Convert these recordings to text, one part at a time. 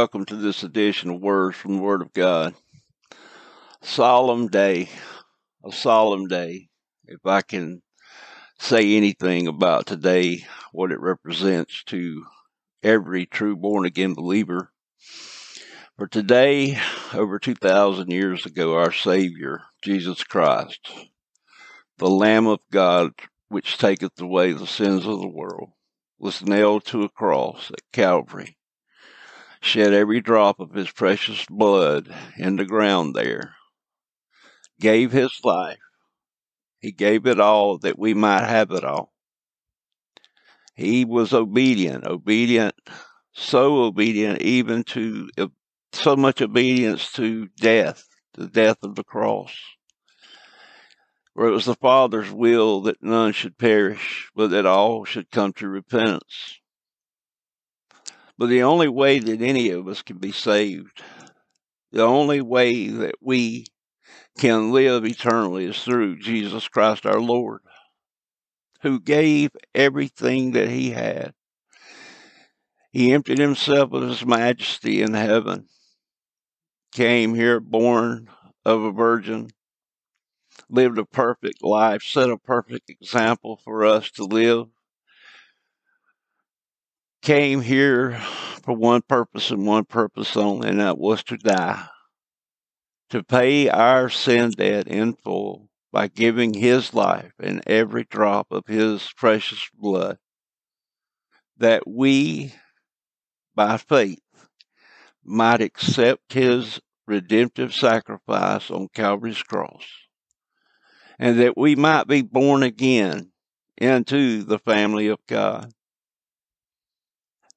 Welcome to this edition of Words from the Word of God. Solemn day, a solemn day. If I can say anything about today, what it represents to every true born again believer. For today, over 2,000 years ago, our Savior, Jesus Christ, the Lamb of God, which taketh away the sins of the world, was nailed to a cross at Calvary shed every drop of his precious blood in the ground there, gave his life. He gave it all that we might have it all. He was obedient, obedient, so obedient, even to so much obedience to death, the death of the cross. For it was the Father's will that none should perish, but that all should come to repentance. But the only way that any of us can be saved, the only way that we can live eternally is through Jesus Christ our Lord, who gave everything that he had. He emptied himself of his majesty in heaven, came here born of a virgin, lived a perfect life, set a perfect example for us to live came here for one purpose and one purpose only, and that was to die. To pay our sin debt in full by giving his life and every drop of his precious blood, that we, by faith, might accept his redemptive sacrifice on Calvary's cross, and that we might be born again into the family of God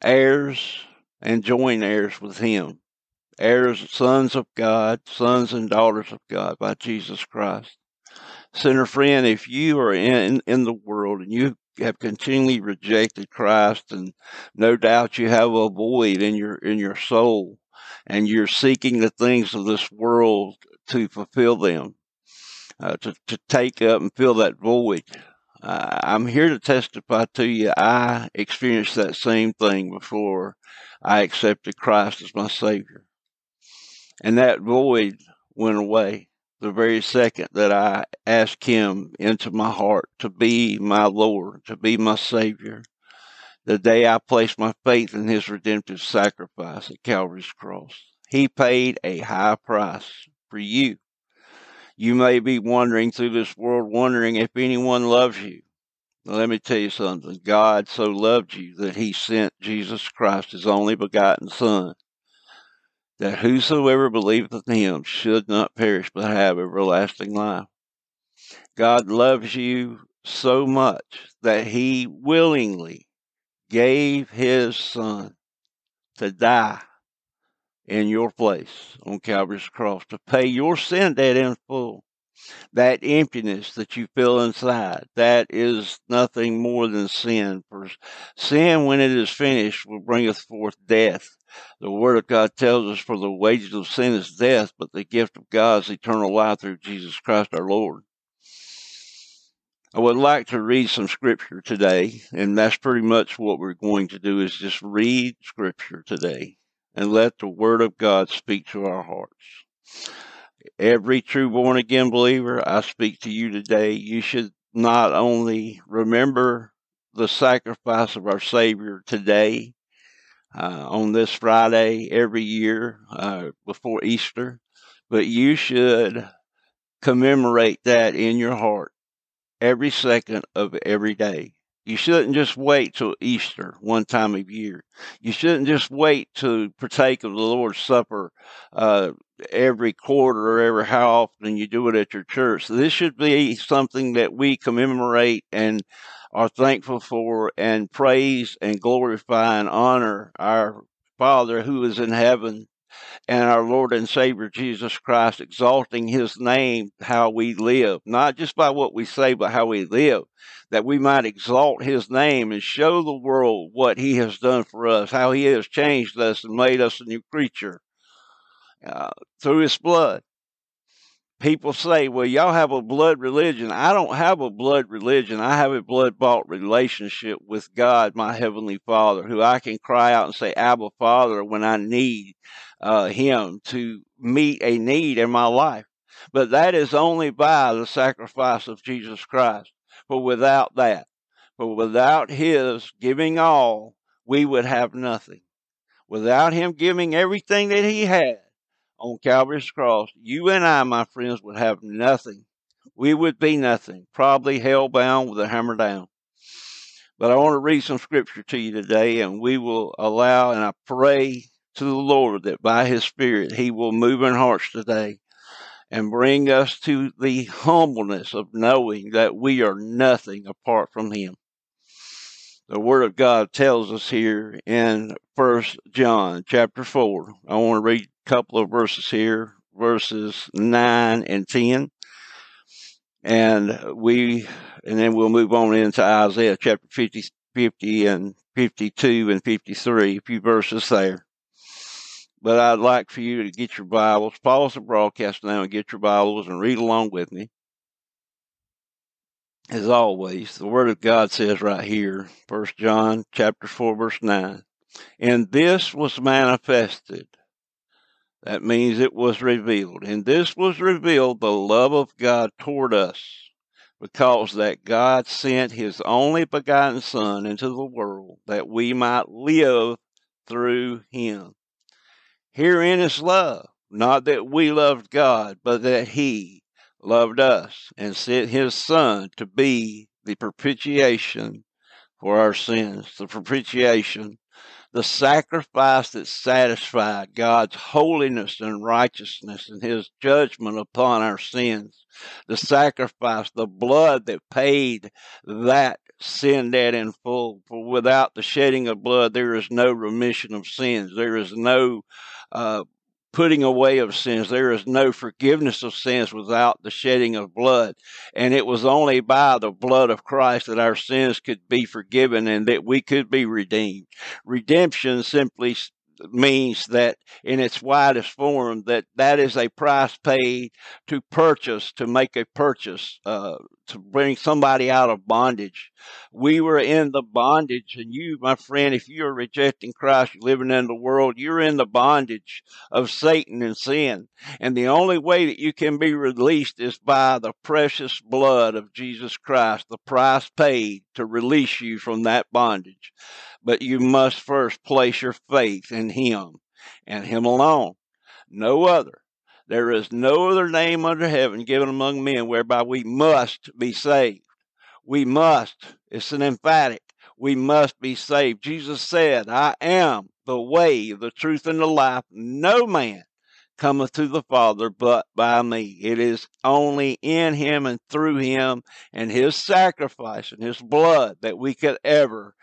heirs and joint heirs with him. Heirs, sons of God, sons and daughters of God by Jesus Christ. Sinner friend, if you are in, in the world and you have continually rejected Christ and no doubt you have a void in your in your soul and you're seeking the things of this world to fulfill them, uh, to, to take up and fill that void. Uh, I'm here to testify to you. I experienced that same thing before I accepted Christ as my Savior. And that void went away the very second that I asked Him into my heart to be my Lord, to be my Savior. The day I placed my faith in His redemptive sacrifice at Calvary's cross. He paid a high price for you. You may be wandering through this world wondering if anyone loves you. let me tell you something. God so loved you that he sent Jesus Christ, his only begotten Son, that whosoever believeth in him should not perish but have everlasting life. God loves you so much that he willingly gave his Son to die in your place on Calvary's cross to pay your sin debt in full. That emptiness that you feel inside, that is nothing more than sin. For sin, when it is finished, will bringeth forth death. The Word of God tells us, for the wages of sin is death, but the gift of God is eternal life through Jesus Christ our Lord. I would like to read some scripture today, and that's pretty much what we're going to do is just read scripture today and let the Word of God speak to our hearts. Every true born again believer, I speak to you today. You should not only remember the sacrifice of our Savior today, uh, on this Friday every year uh, before Easter, but you should commemorate that in your heart every second of every day. You shouldn't just wait till Easter, one time of year. You shouldn't just wait to partake of the Lord's Supper uh, every quarter or every how often you do it at your church. This should be something that we commemorate and are thankful for and praise and glorify and honor our Father who is in heaven and our Lord and Savior Jesus Christ, exalting his name, how we live, not just by what we say, but how we live, that we might exalt his name and show the world what he has done for us, how he has changed us and made us a new creature uh, through his blood. People say, well, y'all have a blood religion. I don't have a blood religion. I have a blood bought relationship with God, my Heavenly Father, who I can cry out and say, Abba, Father, when I need uh, Him to meet a need in my life. But that is only by the sacrifice of Jesus Christ. For without that, for without His giving all, we would have nothing. Without Him giving everything that He had, on Calvary's cross, you and I, my friends, would have nothing. We would be nothing, probably hell bound with a hammer down. But I want to read some scripture to you today, and we will allow, and I pray to the Lord that by His Spirit He will move in hearts today and bring us to the humbleness of knowing that we are nothing apart from Him. The Word of God tells us here in First John chapter four. I want to read couple of verses here, verses 9 and 10. And we, and then we'll move on into Isaiah chapter 50, 50 and 52 and 53, a few verses there. But I'd like for you to get your Bibles, pause the broadcast now and get your Bibles and read along with me. As always, the Word of God says right here, First John chapter 4, verse 9, and this was manifested that means it was revealed. And this was revealed the love of God toward us, because that God sent his only begotten Son into the world that we might live through him. Herein is love, not that we loved God, but that he loved us and sent his Son to be the propitiation for our sins. The propitiation the sacrifice that satisfied God's holiness and righteousness and his judgment upon our sins. The sacrifice, the blood that paid that sin debt in full. For without the shedding of blood, there is no remission of sins. There is no uh, putting away of sins. There is no forgiveness of sins without the shedding of blood. And it was only by the blood of Christ that our sins could be forgiven and that we could be redeemed. Redemption simply means that in its widest form that that is a price paid to purchase to make a purchase uh, to bring somebody out of bondage. We were in the bondage and you my friend if you are rejecting christ you're living in the world you're in the bondage of satan and sin. And the only way that you can be released is by the precious blood of jesus christ the price paid to release you from that bondage. But you must first place your faith in Him and Him alone, no other. There is no other name under heaven given among men whereby we must be saved. We must. It's an emphatic. We must be saved. Jesus said, I am the way, the truth, and the life. No man cometh to the Father but by me. It is only in him and through him and his sacrifice and his blood that we could ever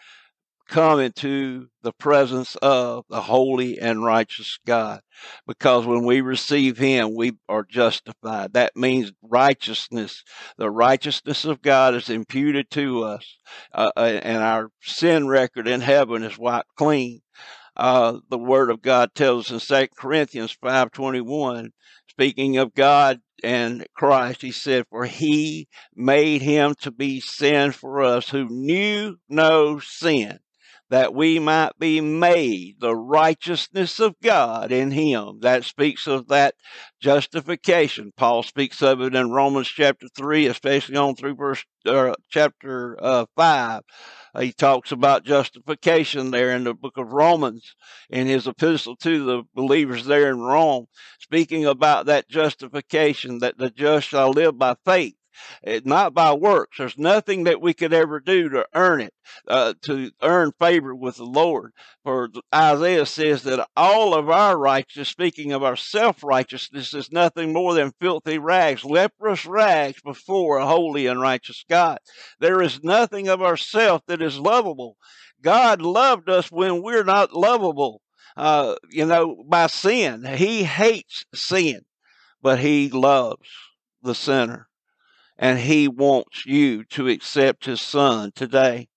come into the presence of the holy and righteous God. Because when we receive Him, we are justified. That means righteousness. The righteousness of God is imputed to us, uh, uh and our sin record in heaven is wiped clean. Uh, the Word of God tells us in 2 Corinthians 5.21, speaking of God and Christ, he said, For he made him to be sin for us who knew no sin that we might be made the righteousness of God in him. That speaks of that justification. Paul speaks of it in Romans chapter 3, especially on through verse uh, chapter uh, 5. He talks about justification there in the book of Romans in his epistle to the believers there in Rome, speaking about that justification that the just shall live by faith. It, not by works. There's nothing that we could ever do to earn it, uh, to earn favor with the Lord. For Isaiah says that all of our righteousness, speaking of our self righteousness, is nothing more than filthy rags, leprous rags before a holy and righteous God. There is nothing of ourself that is lovable. God loved us when we're not lovable. Uh, you know, by sin. He hates sin, but he loves the sinner and he wants you to accept his son today.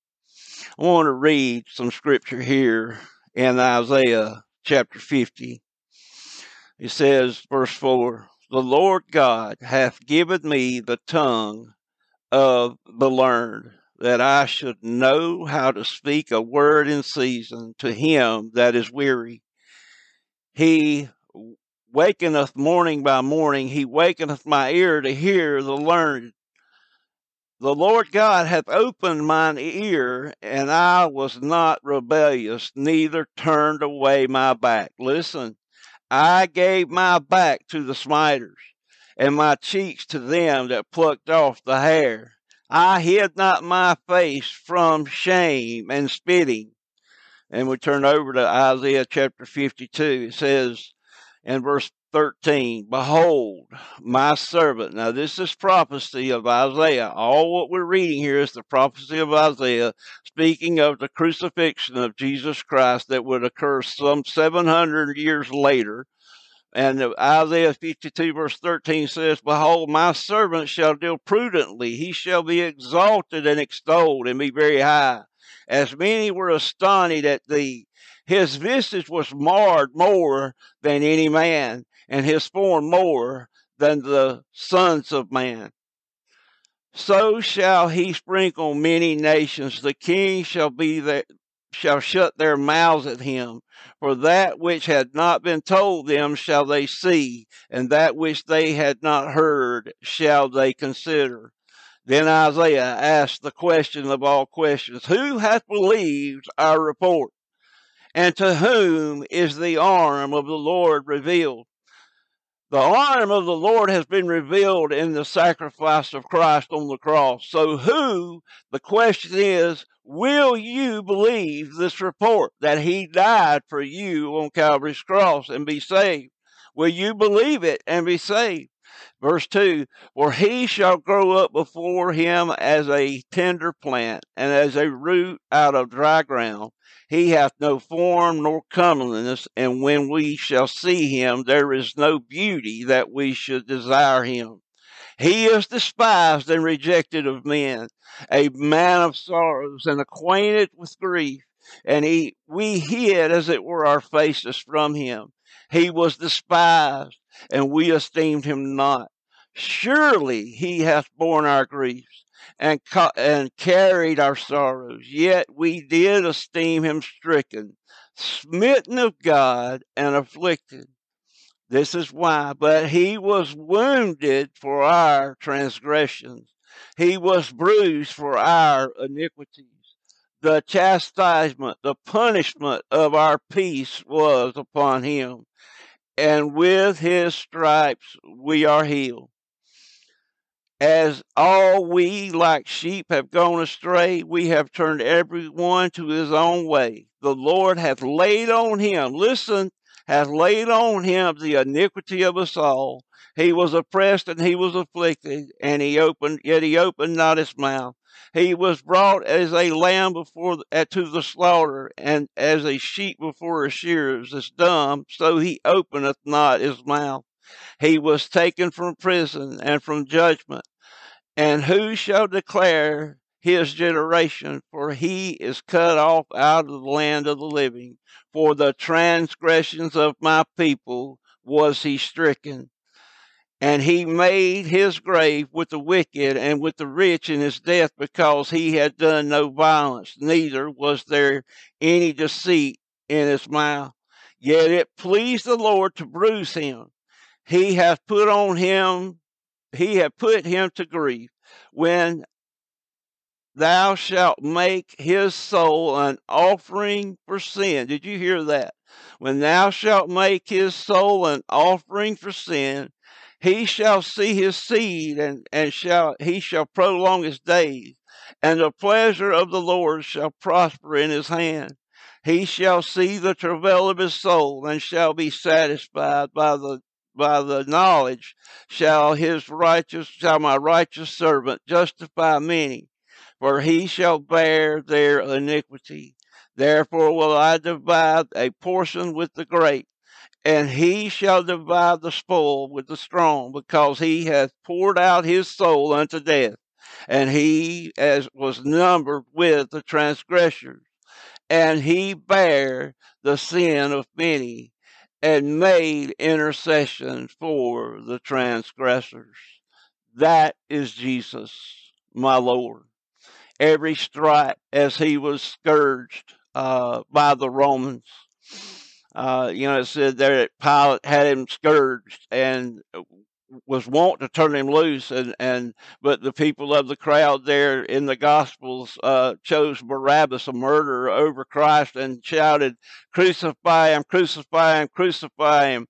I want to read some scripture here in Isaiah chapter 50. It says, verse 4 the Lord God hath given me the tongue of the learned, that I should know how to speak a word in season to him that is weary. He wakeneth morning by morning, he wakeneth my ear to hear the learned. The Lord God hath opened mine ear, and I was not rebellious, neither turned away my back. Listen, I gave my back to the smiters, and my cheeks to them that plucked off the hair. I hid not my face from shame and spitting. And we turn over to Isaiah chapter 52. It says in verse 13, Behold, my servant. Now, this is prophecy of Isaiah. All what we're reading here is the prophecy of Isaiah, speaking of the crucifixion of Jesus Christ that would occur some 700 years later. And Isaiah 52, verse 13 says, Behold, my servant shall deal prudently. He shall be exalted and extolled and be very high. As many were astonished at thee. His visage was marred more than any man, and his form more than the sons of man. So shall he sprinkle many nations. The king shall be there, shall shut their mouths at him. For that which had not been told them shall they see, and that which they had not heard shall they consider. Then Isaiah asked the question of all questions Who hath believed our report? And to whom is the arm of the Lord revealed? The arm of the Lord has been revealed in the sacrifice of Christ on the cross. So, who, the question is, will you believe this report that He died for you on Calvary's cross and be saved? Will you believe it and be saved? Verse 2 For he shall grow up before him as a tender plant, and as a root out of dry ground. He hath no form nor comeliness, and when we shall see him, there is no beauty that we should desire him. He is despised and rejected of men, a man of sorrows and acquainted with grief, and he we hid as it were our faces from him. He was despised, and we esteemed him not. Surely he hath borne our griefs and, ca- and carried our sorrows, yet we did esteem him stricken, smitten of God, and afflicted. This is why, but he was wounded for our transgressions, he was bruised for our iniquities. The chastisement, the punishment of our peace was upon him, and with his stripes we are healed. As all we like sheep have gone astray, we have turned every one to his own way. The Lord hath laid on him, listen, hath laid on him the iniquity of us all. He was oppressed and he was afflicted, and he opened, yet he opened not his mouth. He was brought as a lamb before the, to the slaughter, and as a sheep before his shearers is dumb, so he openeth not his mouth. He was taken from prison and from judgment. And who shall declare his generation? For he is cut off out of the land of the living. For the transgressions of my people was he stricken. And he made his grave with the wicked and with the rich in his death, because he had done no violence, neither was there any deceit in his mouth. Yet it pleased the Lord to bruise him. He hath put on him he hath put him to grief when thou shalt make his soul an offering for sin. Did you hear that? When thou shalt make his soul an offering for sin, he shall see his seed and, and shall he shall prolong his days, and the pleasure of the Lord shall prosper in his hand. He shall see the travail of his soul and shall be satisfied by the by the knowledge shall his righteous shall my righteous servant justify many for he shall bear their iniquity. Therefore will i divide a portion with the great and he shall divide the spoil with the strong because he hath poured out his soul unto death and he as was numbered with the transgressors and he bare the sin of many and made intercession for the transgressors. That is Jesus, my Lord. Every stripe as he was scourged uh, by the Romans. Uh, you know, it said there that Pilate had him scourged and was wont to turn him loose and, and but the people of the crowd there in the gospels uh, chose barabbas a murderer over christ and shouted crucify him crucify him crucify him.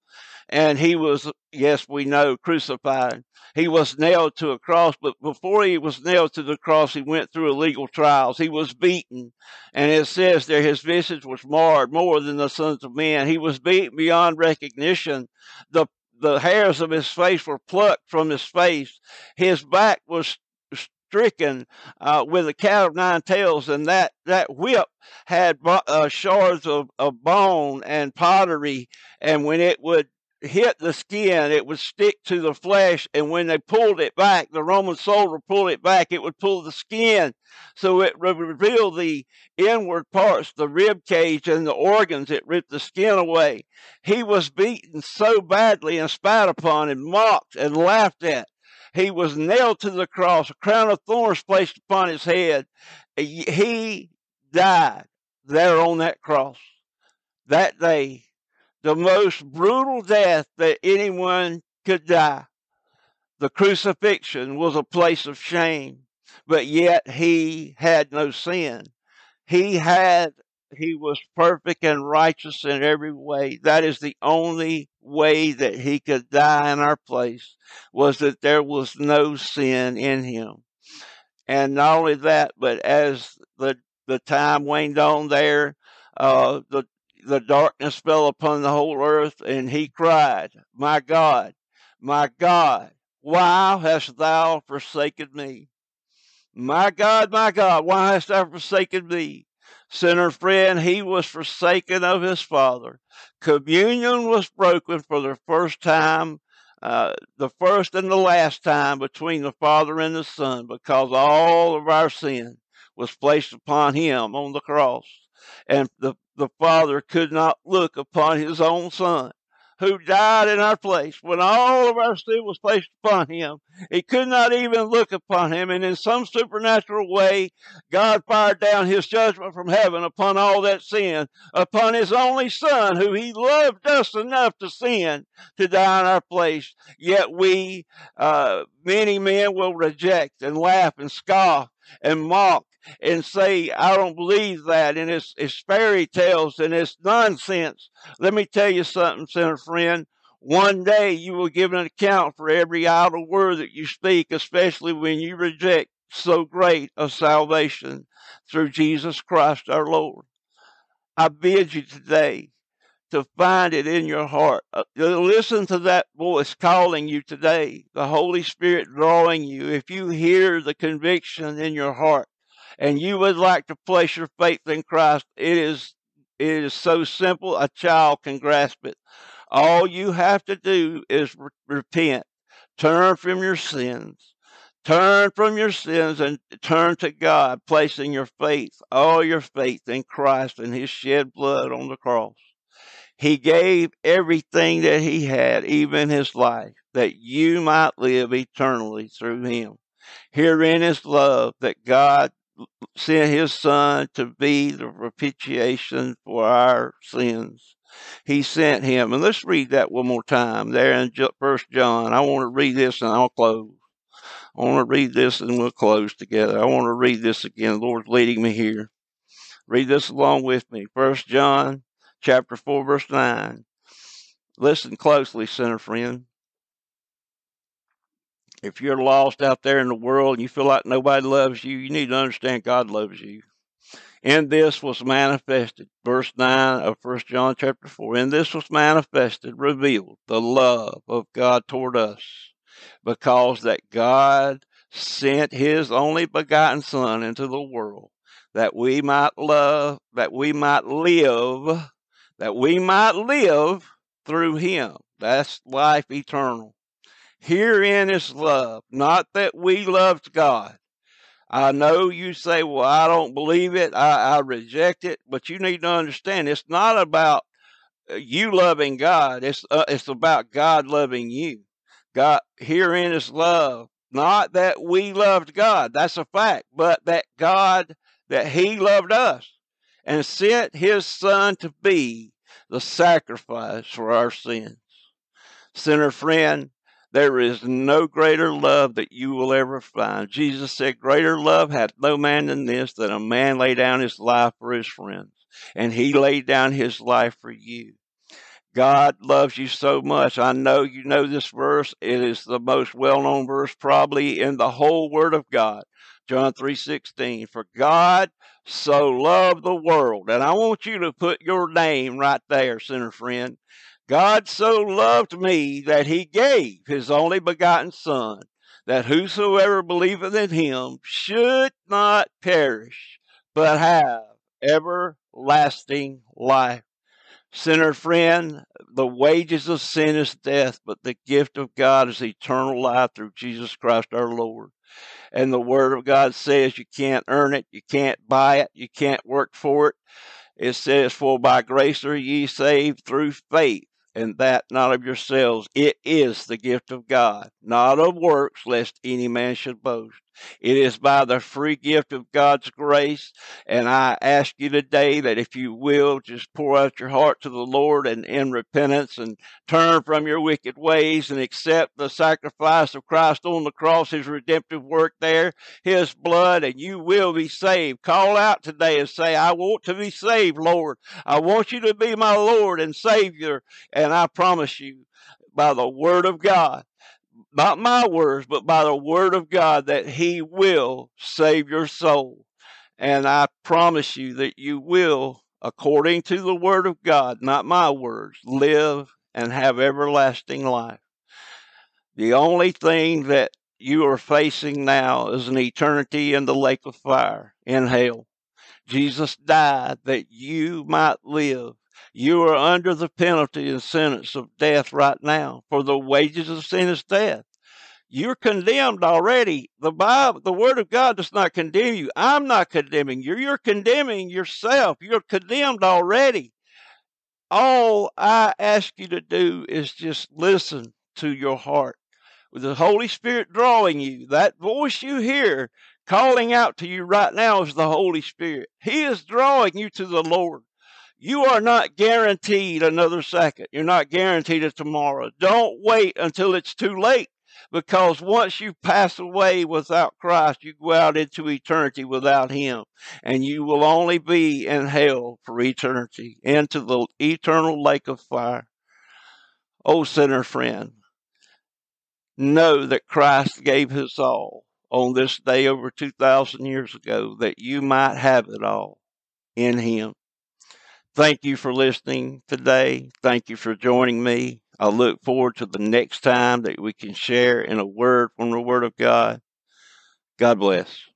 And he was yes we know crucified. He was nailed to a cross but before he was nailed to the cross he went through illegal trials. He was beaten. And it says there his visage was marred more than the sons of men. He was beaten beyond recognition. The the hairs of his face were plucked from his face. His back was stricken uh, with a cat of nine tails, and that, that whip had uh, shards of, of bone and pottery. And when it would hit the skin, it would stick to the flesh. And when they pulled it back, the Roman soldier pulled it back, it would pull the skin. So it would reveal the inward parts, the rib cage and the organs. It ripped the skin away. He was beaten so badly and spat upon and mocked and laughed at. He was nailed to the cross, a crown of thorns placed upon his head. He died there on that cross that day the most brutal death that anyone could die. The crucifixion was a place of shame, but yet he had no sin. He had, he was perfect and righteous in every way. That is the only way that he could die in our place was that there was no sin in him. And not only that, but as the, the time waned on there, uh, the the darkness fell upon the whole earth, and he cried, My God, my God, why hast thou forsaken me? My God, my God, why hast thou forsaken me? Sinner friend, he was forsaken of his Father. Communion was broken for the first time, uh, the first and the last time between the Father and the Son, because all of our sin was placed upon him on the cross. And the the Father could not look upon his own Son, who died in our place when all of our sin was placed upon him. He could not even look upon him, and in some supernatural way, God fired down his judgment from heaven upon all that sin, upon his only Son, who he loved us enough to sin to die in our place. Yet we, uh, many men will reject and laugh and scoff and mock and say, I don't believe that, and it's, it's fairy tales and it's nonsense. Let me tell you something, sinner friend. One day you will give an account for every idle word that you speak, especially when you reject so great a salvation through Jesus Christ our Lord. I bid you today to find it in your heart. Uh, listen to that voice calling you today, the Holy Spirit drawing you. If you hear the conviction in your heart and you would like to place your faith in Christ, it is it is so simple a child can grasp it. All you have to do is re- repent, turn from your sins, turn from your sins and turn to God, placing your faith, all your faith in Christ and His shed blood on the cross. He gave everything that He had, even His life, that you might live eternally through Him. Herein is love that God sent his son to be the propitiation for our sins. He sent him. And let's read that one more time there in First John. I want to read this and I'll close. I want to read this and we'll close together. I want to read this again. The Lord's leading me here. Read this along with me. First John chapter 4 verse 9. Listen closely, sinner friend if you're lost out there in the world and you feel like nobody loves you, you need to understand God loves you. And this was manifested, verse 9 of First John chapter 4, And this was manifested, revealed the love of God toward us, because that God sent his only begotten Son into the world, that we might love, that we might live, that we might live through him. That's life eternal. Herein is love, not that we loved God. I know you say, well, I don't believe it. I, I reject it. But you need to understand it's not about you loving God. It's uh, it's about God loving you. God herein is love. Not that we loved God, that's a fact, but that God that He loved us and sent His Son to be the sacrifice for our sins. Sinner friend, there is no greater love that you will ever find. Jesus said, Greater love hath no man than this, that a man lay down his life for his friends. And he laid down his life for you. God loves you so much. I know you know this verse. It is the most well-known verse probably in the whole word of God. John 3:16. For God so loved the world. And I want you to put your name right there, sinner friend. God so loved me that he gave his only begotten son that whosoever believeth in him should not perish but have everlasting life. Sinner friend, the wages of sin is death, but the gift of God is eternal life through Jesus Christ our Lord. And the Word of God says you can't earn it, you can't buy it, you can't work for it. It says, For by grace are ye saved through faith, and that not of yourselves. It is the gift of God, not of works, lest any man should boast. It is by the free gift of God's grace. And I ask you today that if you will, just pour out your heart to the Lord and in repentance and turn from your wicked ways and accept the sacrifice of Christ on the cross, his redemptive work there, his blood, and you will be saved. Call out today and say, I want to be saved, Lord. I want you to be my Lord and Savior. And I promise you, by the word of God, not my words, but by the word of God, that He will save your soul. And I promise you that you will, according to the word of God, not my words, live and have everlasting life. The only thing that you are facing now is an eternity in the lake of fire in hell. Jesus died that you might live. You are under the penalty and sentence of death right now, for the wages of sin is death. You're condemned already. The Bible, the Word of God does not condemn you. I'm not condemning you. You're condemning yourself. You're condemned already. All I ask you to do is just listen to your heart. With the Holy Spirit drawing you, that voice you hear calling out to you right now is the Holy Spirit. He is drawing you to the Lord. You are not guaranteed another second. You're not guaranteed a tomorrow. Don't wait until it's too late because once you pass away without Christ, you go out into eternity without Him, and you will only be in hell for eternity, into the eternal lake of fire. Oh, sinner friend, know that Christ gave His all on this day over 2,000 years ago that you might have it all in Him. Thank you for listening today. Thank you for joining me. I look forward to the next time that we can share in a word from the Word of God. God bless.